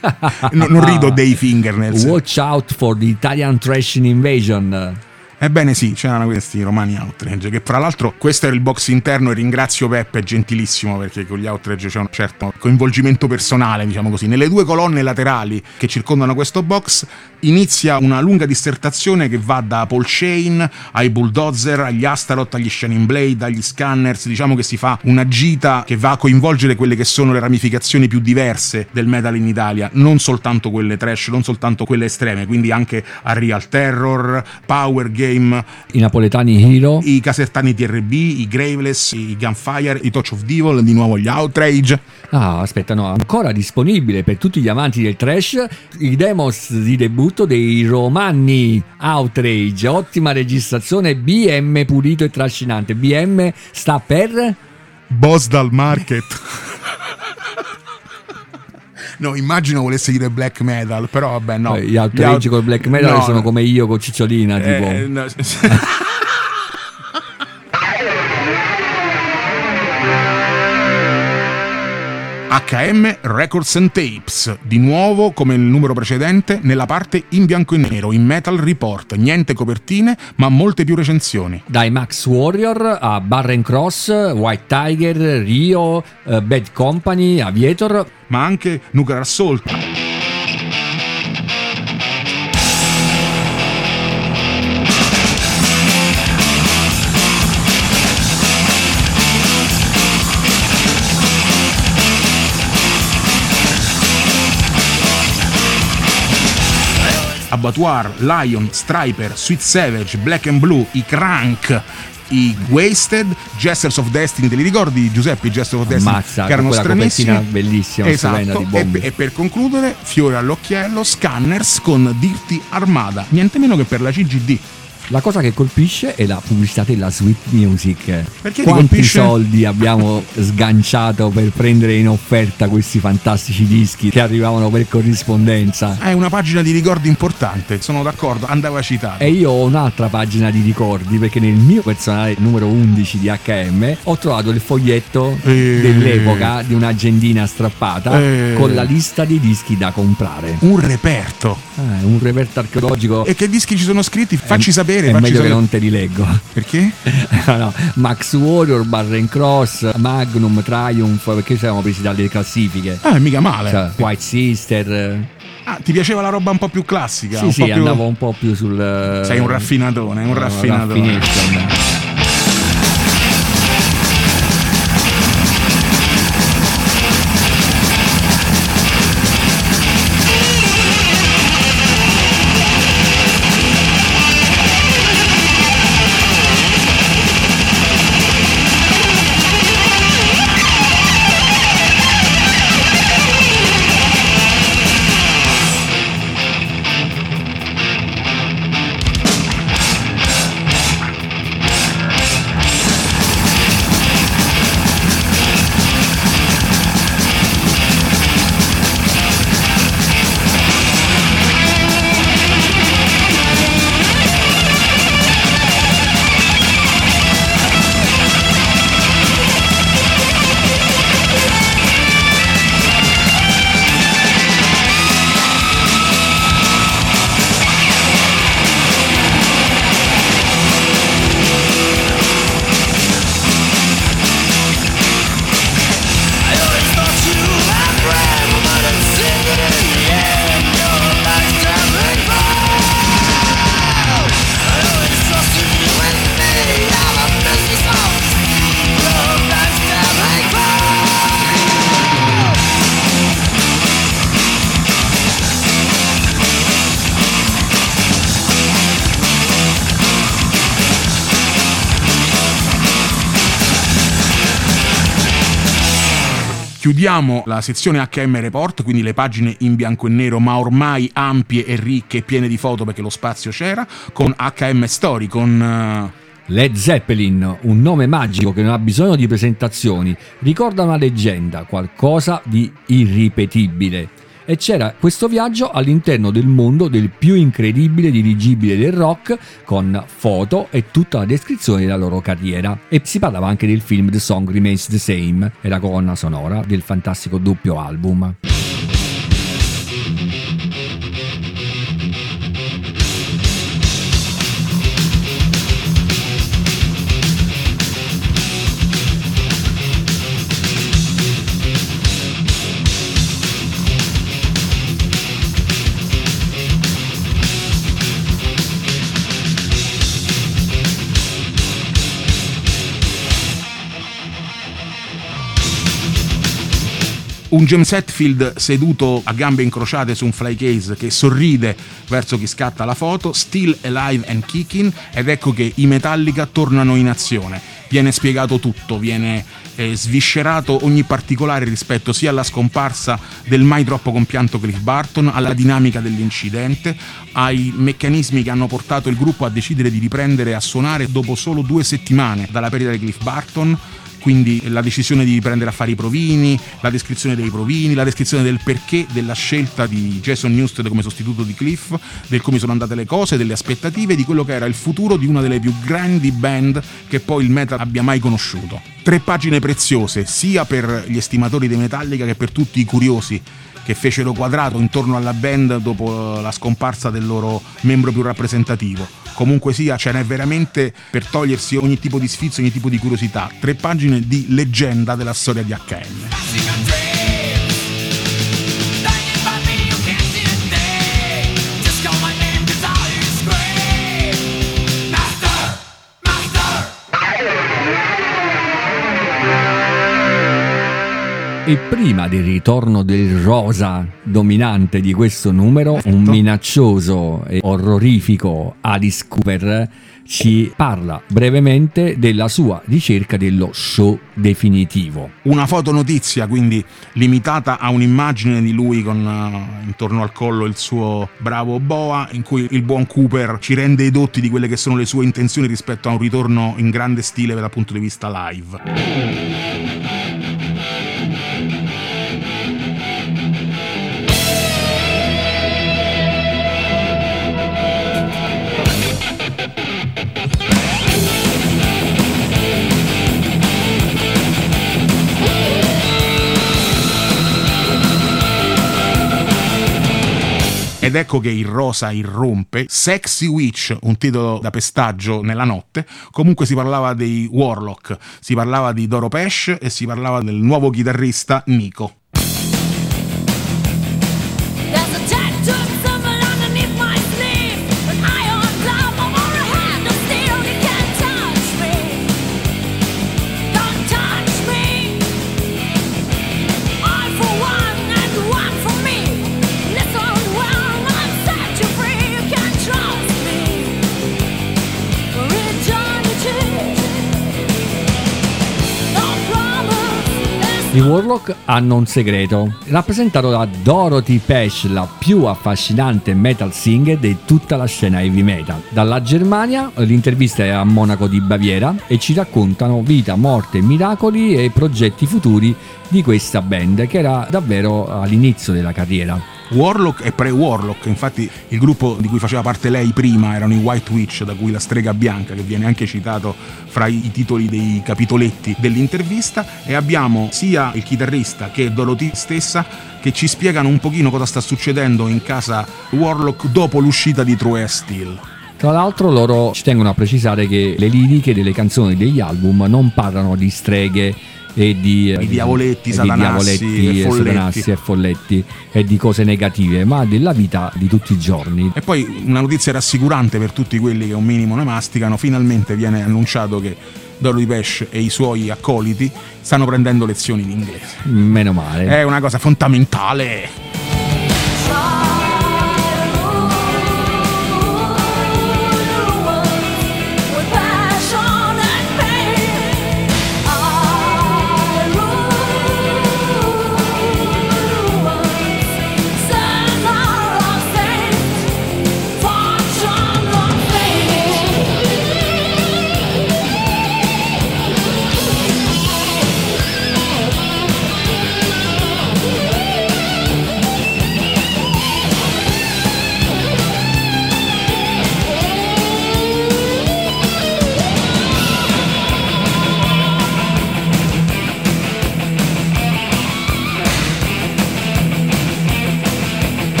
[SPEAKER 2] *laughs* No- non rido dei fingernails.
[SPEAKER 3] Watch out for the Italian Thrashing Invasion.
[SPEAKER 2] Ebbene sì, c'erano questi romani outrage, che fra l'altro questo era il box interno e ringrazio Peppe, è gentilissimo perché con gli outrage c'è un certo coinvolgimento personale, diciamo così. Nelle due colonne laterali che circondano questo box inizia una lunga dissertazione che va da Paul Shane ai Bulldozer, agli Astaroth, agli Shining Blade, agli Scanners, diciamo che si fa una gita che va a coinvolgere quelle che sono le ramificazioni più diverse del metal in Italia, non soltanto quelle trash, non soltanto quelle estreme, quindi anche a Real Terror, Power Game,
[SPEAKER 3] I napoletani Hero.
[SPEAKER 2] i casertani TRB, i Graveless, i Gunfire, i Touch of Devil, di nuovo gli Outrage.
[SPEAKER 3] Ah, aspetta, no, ancora disponibile per tutti gli amanti del trash i demos di debutto dei Romani Outrage, ottima registrazione BM pulito e trascinante. BM sta per
[SPEAKER 2] Boss dal market. No, immagino volesse dire black metal, però vabbè, no.
[SPEAKER 3] Gli outrage
[SPEAKER 2] out-
[SPEAKER 3] col black metal
[SPEAKER 2] no,
[SPEAKER 3] sono come io con Cicciolina, tipo.
[SPEAKER 2] eh, no. *laughs* *laughs* HM Records and Tapes, di nuovo come il numero precedente, nella parte in bianco e nero, in Metal Report, niente copertine, ma molte più recensioni.
[SPEAKER 3] Dai Max Warrior a Barren Cross, White Tiger, Rio, eh, Bad Company, Aviator.
[SPEAKER 2] ma anche Nuclear Assault. Abattoir, Lion, Striper, Sweet Savage, Black and Blue, i Crank, i Wasted, Jesters of Destiny, te li ricordi Giuseppe Jesters of Destiny?
[SPEAKER 3] Ammazza,
[SPEAKER 2] che erano stranissimi.
[SPEAKER 3] bellissima,
[SPEAKER 2] esatto. E, e per concludere, fiore all'occhiello, Scanners con Dirty Armada, niente meno che per la CGD.
[SPEAKER 3] La cosa che colpisce è la pubblicità della Sweet Music.
[SPEAKER 2] Perché ti
[SPEAKER 3] Quanti soldi abbiamo sganciato per prendere in offerta questi fantastici dischi che arrivavano per corrispondenza?
[SPEAKER 2] È una pagina di ricordi importante, sono d'accordo, andava citata.
[SPEAKER 3] E io ho un'altra pagina di ricordi perché nel mio personale numero 11 di HM ho trovato il foglietto
[SPEAKER 2] Eh.
[SPEAKER 3] dell'epoca di un'agendina strappata
[SPEAKER 2] Eh.
[SPEAKER 3] con la lista dei dischi da comprare.
[SPEAKER 2] Un reperto.
[SPEAKER 3] Ah, un reperto archeologico.
[SPEAKER 2] E che dischi ci sono scritti? Facci
[SPEAKER 3] È-
[SPEAKER 2] sapere,
[SPEAKER 3] È
[SPEAKER 2] facci
[SPEAKER 3] meglio che non te li leggo.
[SPEAKER 2] Perché? *laughs*
[SPEAKER 3] No, no, Max Warrior, Barren Cross, Magnum, Triumph, perché ci siamo presi dalle classifiche.
[SPEAKER 2] Ah, mica male.
[SPEAKER 3] Cioè, White Sister.
[SPEAKER 2] Ah, ti piaceva la roba un po' più classica?
[SPEAKER 3] Sì,
[SPEAKER 2] un
[SPEAKER 3] sì,
[SPEAKER 2] po' più...
[SPEAKER 3] andavo un po' più sul.
[SPEAKER 2] Sei un raffinatone, un
[SPEAKER 3] eh,
[SPEAKER 2] raffinatone. Chiudiamo la sezione HM Report, quindi le pagine in bianco e nero, ma ormai ampie e ricche e piene di foto perché lo spazio c'era, con HM Story, con... eh,
[SPEAKER 3] Led Zeppelin, un nome magico che non ha bisogno di presentazioni, ricorda una leggenda, qualcosa di irripetibile. E c'era questo viaggio all'interno del mondo del più incredibile dirigibile del rock, con foto e tutta la descrizione della loro carriera. E si parlava anche del film The Song Remains the Same, e la colonna sonora del fantastico doppio album.
[SPEAKER 2] Un James Hetfield seduto a gambe incrociate su un fly case che sorride verso chi scatta la foto, still alive and kicking, ed ecco che i Metallica tornano in azione. Viene spiegato tutto, viene eh, sviscerato ogni particolare rispetto sia alla scomparsa del mai troppo compianto Cliff Barton, alla dinamica dell'incidente, ai meccanismi che hanno portato il gruppo a decidere di riprendere a suonare dopo solo due settimane dalla perdita di Cliff Barton quindi la decisione di riprendere a fare i provini, la descrizione dei provini, la descrizione del perché della scelta di Jason Newsted come sostituto di Cliff, del come sono andate le cose, delle aspettative, di quello che era il futuro di una delle più grandi band che poi il metal abbia mai conosciuto. Tre pagine preziose sia per gli estimatori dei Metallica che per tutti i curiosi che fecero quadrato intorno alla band dopo la scomparsa del loro membro più rappresentativo. Comunque sia, ce n'è veramente per togliersi ogni tipo di sfizio, ogni tipo di curiosità. Tre pagine di leggenda della storia di HM.
[SPEAKER 3] E prima del ritorno del rosa dominante di questo numero, un minaccioso e orrorifico Alice Cooper ci parla brevemente della sua ricerca dello show definitivo.
[SPEAKER 2] Una fotonotizia quindi limitata a un'immagine di lui con eh, intorno al collo il suo bravo boa in cui il buon Cooper ci rende edotti di quelle che sono le sue intenzioni rispetto a un ritorno in grande stile dal punto di vista live. Ecco che il rosa irrompe. Sexy Witch, un titolo da pestaggio nella notte. Comunque si parlava dei Warlock, si parlava di Doro Pesh e si parlava del nuovo chitarrista Nico.
[SPEAKER 4] I
[SPEAKER 3] Warlock hanno un segreto, rappresentato da Dorothy Pesh, la più affascinante metal singer di tutta la scena heavy metal. Dalla Germania l'intervista è a Monaco di Baviera e ci raccontano vita, morte, miracoli e progetti futuri di questa band che era davvero all'inizio della carriera.
[SPEAKER 2] Warlock e pre-Warlock, infatti il gruppo di cui faceva parte lei prima erano i White Witch, da cui la strega bianca, che viene anche citato fra i titoli dei capitoletti dell'intervista, e abbiamo sia il chitarrista che Dorothy stessa che ci spiegano un pochino cosa sta succedendo in casa Warlock dopo l'uscita di True Steel.
[SPEAKER 3] Tra l'altro loro ci tengono a precisare che le liriche delle canzoni degli album non parlano di streghe e di,
[SPEAKER 2] Di diavoletti,
[SPEAKER 3] e di
[SPEAKER 2] satanassi
[SPEAKER 3] diavoletti
[SPEAKER 2] e
[SPEAKER 3] e
[SPEAKER 2] folletti.
[SPEAKER 3] satanassi e folletti e di cose negative, ma della vita di tutti i giorni.
[SPEAKER 2] E poi una notizia rassicurante per tutti quelli che un minimo ne masticano, finalmente viene annunciato che Dorothy Pesh e i suoi accoliti stanno prendendo lezioni di inglese.
[SPEAKER 3] Meno male.
[SPEAKER 2] È una cosa fondamentale.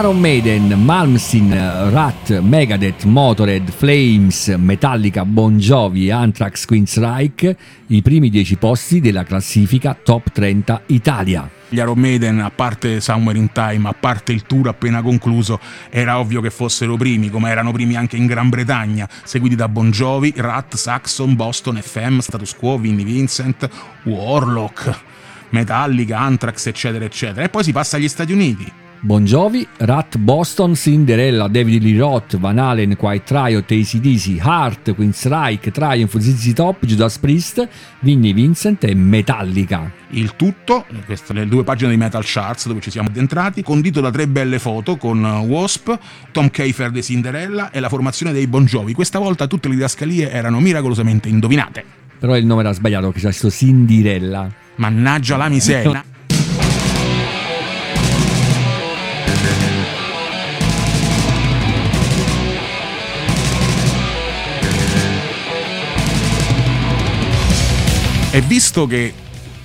[SPEAKER 3] Iron Maiden, Malmsteen, Rat, Megadeth, Motorhead, Flames, Metallica, Bon Jovi, Anthrax, Queensryche, i primi 10 posti della classifica Top 30 Italia.
[SPEAKER 2] Gli Iron Maiden, a parte Somewhere in Time, a parte il tour appena concluso, era ovvio che fossero primi, come erano primi anche in Gran Bretagna, seguiti da Bon Jovi, Rat, Saxon, Boston, FM, Status Quo, Vinnie Vincent, Warlock, Metallica, Anthrax, eccetera, eccetera. E poi si passa agli Stati Uniti.
[SPEAKER 3] Bon Jovi, Rat Boston, Cinderella, David Lee Roth, Van Halen, Quiet Riot, ACDC, Heart, Queensryche, Triumph, ZZ Top, Judas Priest, Vinnie Vincent e Metallica.
[SPEAKER 2] Il tutto, queste le due pagine di Metal Charts dove ci siamo addentrati, condito da tre belle foto con Wasp, Tom Keifer di Cinderella e la formazione dei Bon Jovi. Questa volta tutte le didascalie erano miracolosamente indovinate.
[SPEAKER 3] Però il nome era sbagliato, che c'è sto Cinderella.
[SPEAKER 2] Mannaggia la miseria. *laughs* E visto che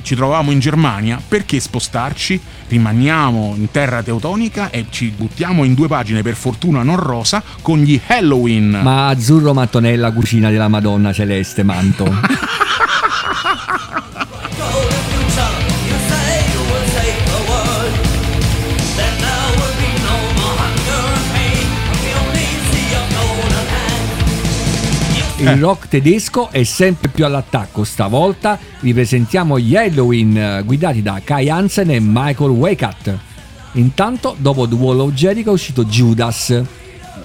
[SPEAKER 2] ci trovavamo in Germania, perché spostarci? Rimaniamo in terra teutonica e ci buttiamo in due pagine, per fortuna non rosa, con gli Halloween.
[SPEAKER 3] Ma azzurro mattonella, cucina della Madonna Celeste, manto. *laughs* Il rock tedesco è sempre più all'attacco. Stavolta vi presentiamo gli Halloween eh, guidati da Kai Hansen e Michael Weikat. Intanto, dopo The Wall of Jericho è uscito Judas.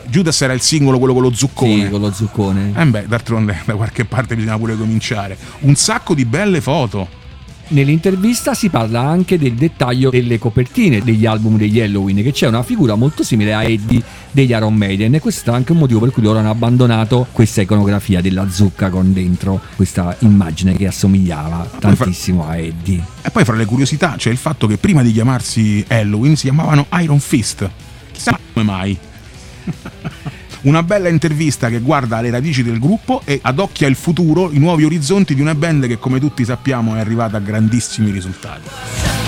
[SPEAKER 2] Judas era il singolo, quello con lo zuccone.
[SPEAKER 3] Sì, con lo zuccone.
[SPEAKER 2] Eh beh, d'altronde da qualche parte bisogna pure cominciare. Un sacco di belle foto.
[SPEAKER 3] Nell'intervista si parla anche del dettaglio delle copertine degli album degli Halloween, che c'è una figura molto simile a Eddie degli Iron Maiden e questo è anche un motivo per cui loro hanno abbandonato questa iconografia della zucca con dentro questa immagine che assomigliava tantissimo a Eddie.
[SPEAKER 2] E poi fra le curiosità c'è il fatto che prima di chiamarsi Halloween si chiamavano Iron Fist. Chissà come mai. *laughs* Una bella intervista che guarda alle radici del gruppo e adocchia il futuro, i nuovi orizzonti di una band che come tutti sappiamo è arrivata a grandissimi risultati.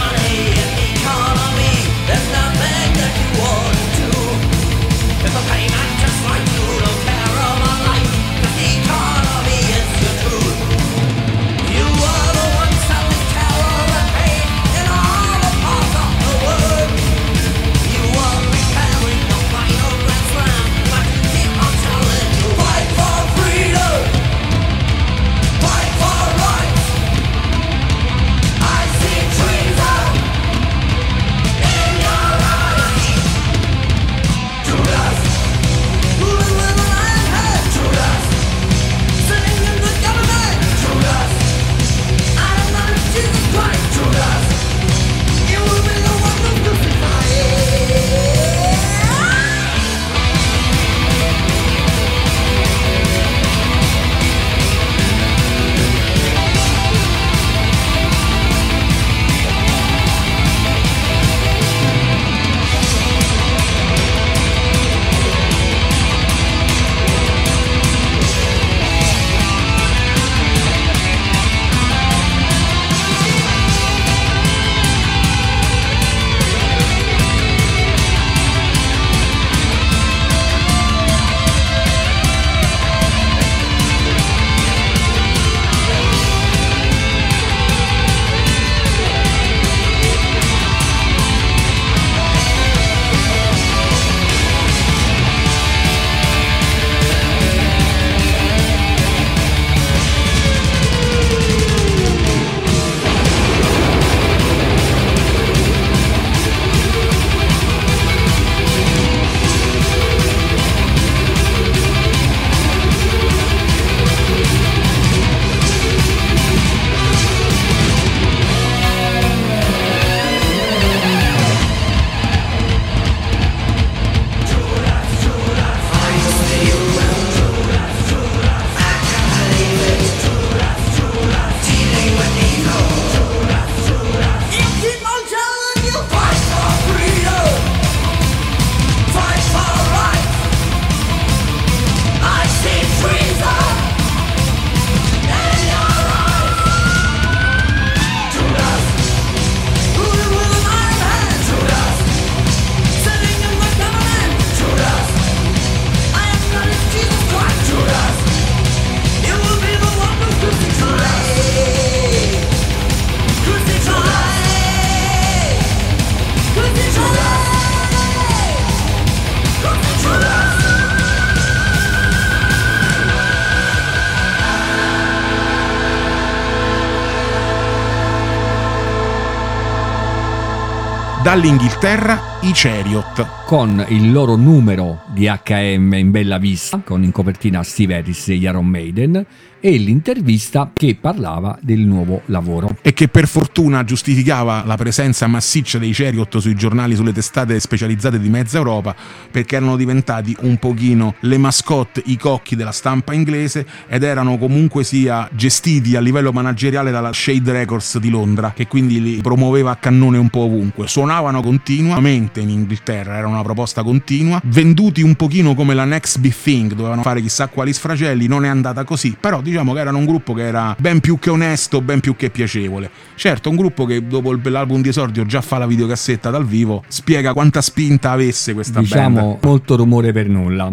[SPEAKER 2] Dall'Inghilterra i Chariot.
[SPEAKER 5] con il loro numero di HM in bella vista, con in copertina Steve Harris e Iron Maiden, e l'intervista che parlava del nuovo lavoro.
[SPEAKER 2] e che per fortuna giustificava la presenza massiccia dei Chariot sui giornali, sulle testate specializzate di mezza Europa, perché erano diventati un pochino le mascotte, i cocchi della stampa inglese ed erano comunque sia gestiti a livello manageriale dalla Shade Records di Londra, che quindi li promuoveva a cannone un po' ovunque. Suonavano continuamente in Inghilterra, era una proposta continua, venduti un pochino come la Next Big Thing, dovevano fare chissà quali sfracelli, non è andata così, però diciamo che erano un gruppo che era ben più che onesto, ben più che piacevole. Certo, un gruppo che dopo l'album di esordio già fa la videocassetta dal vivo, spiega quanta spinta avesse questa band.
[SPEAKER 5] Diciamo molto rumore per nulla.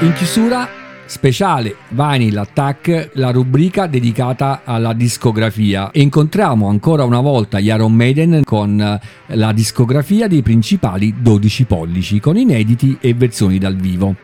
[SPEAKER 5] In chiusura speciale Vinyl Attack, la rubrica dedicata alla discografia. E incontriamo ancora una volta gli Iron Maiden con eh, la discografia dei principali 12 pollici, con inediti e versioni dal vivo.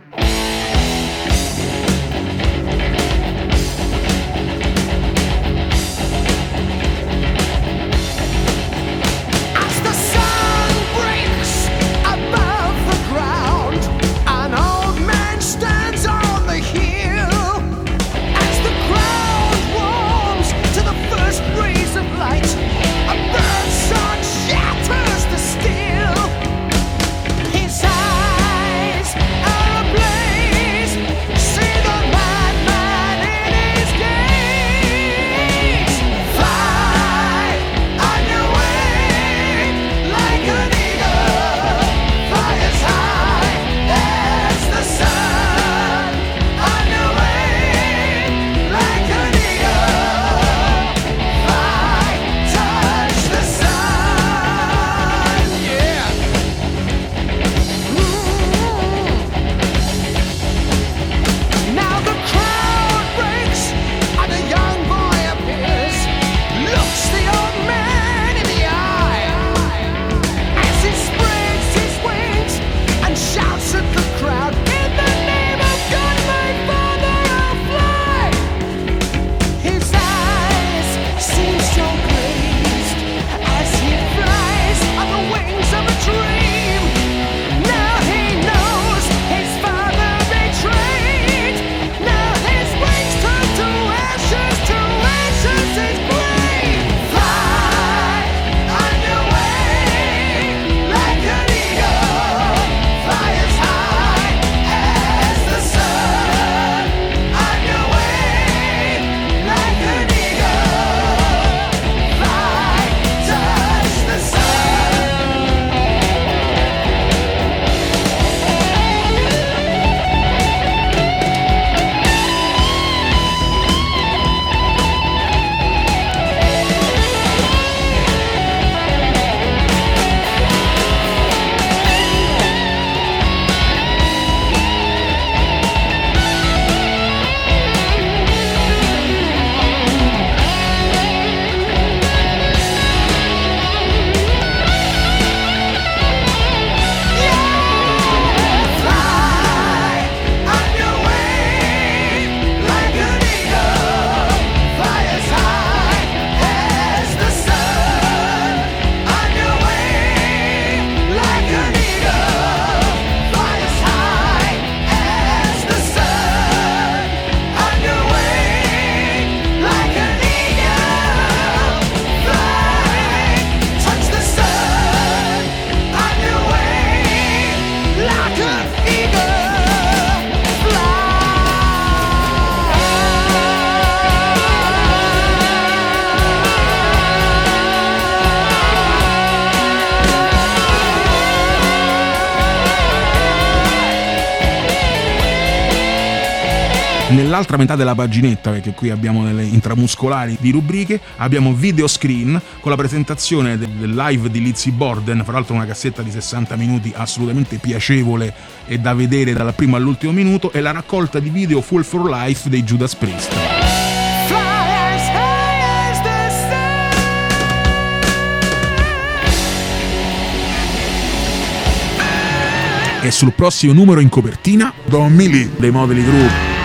[SPEAKER 2] Nell'altra metà della paginetta, perché qui abbiamo delle intramuscolari di rubriche, abbiamo video screen con la presentazione del live di Lizzy Borden, fra l'altro una cassetta di 60 minuti assolutamente piacevole e da vedere dal primo all'ultimo minuto, e la raccolta di video Full for Life dei Judas Priest. E sul prossimo numero in copertina, Don Millie dei Modeli Group.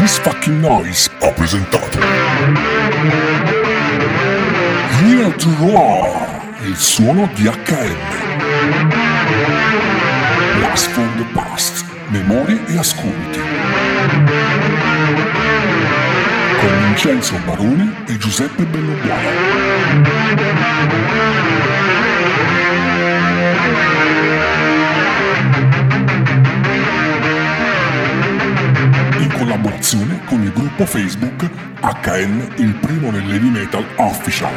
[SPEAKER 1] This Fucking Noise ha presentato Here to Roar, il suono di HM. Blast from the Past, memorie e ascolti. Con Vincenzo Barone e Giuseppe Bellobuono. Collaborazione con il gruppo Facebook HN, il primo nell'heavy metal official.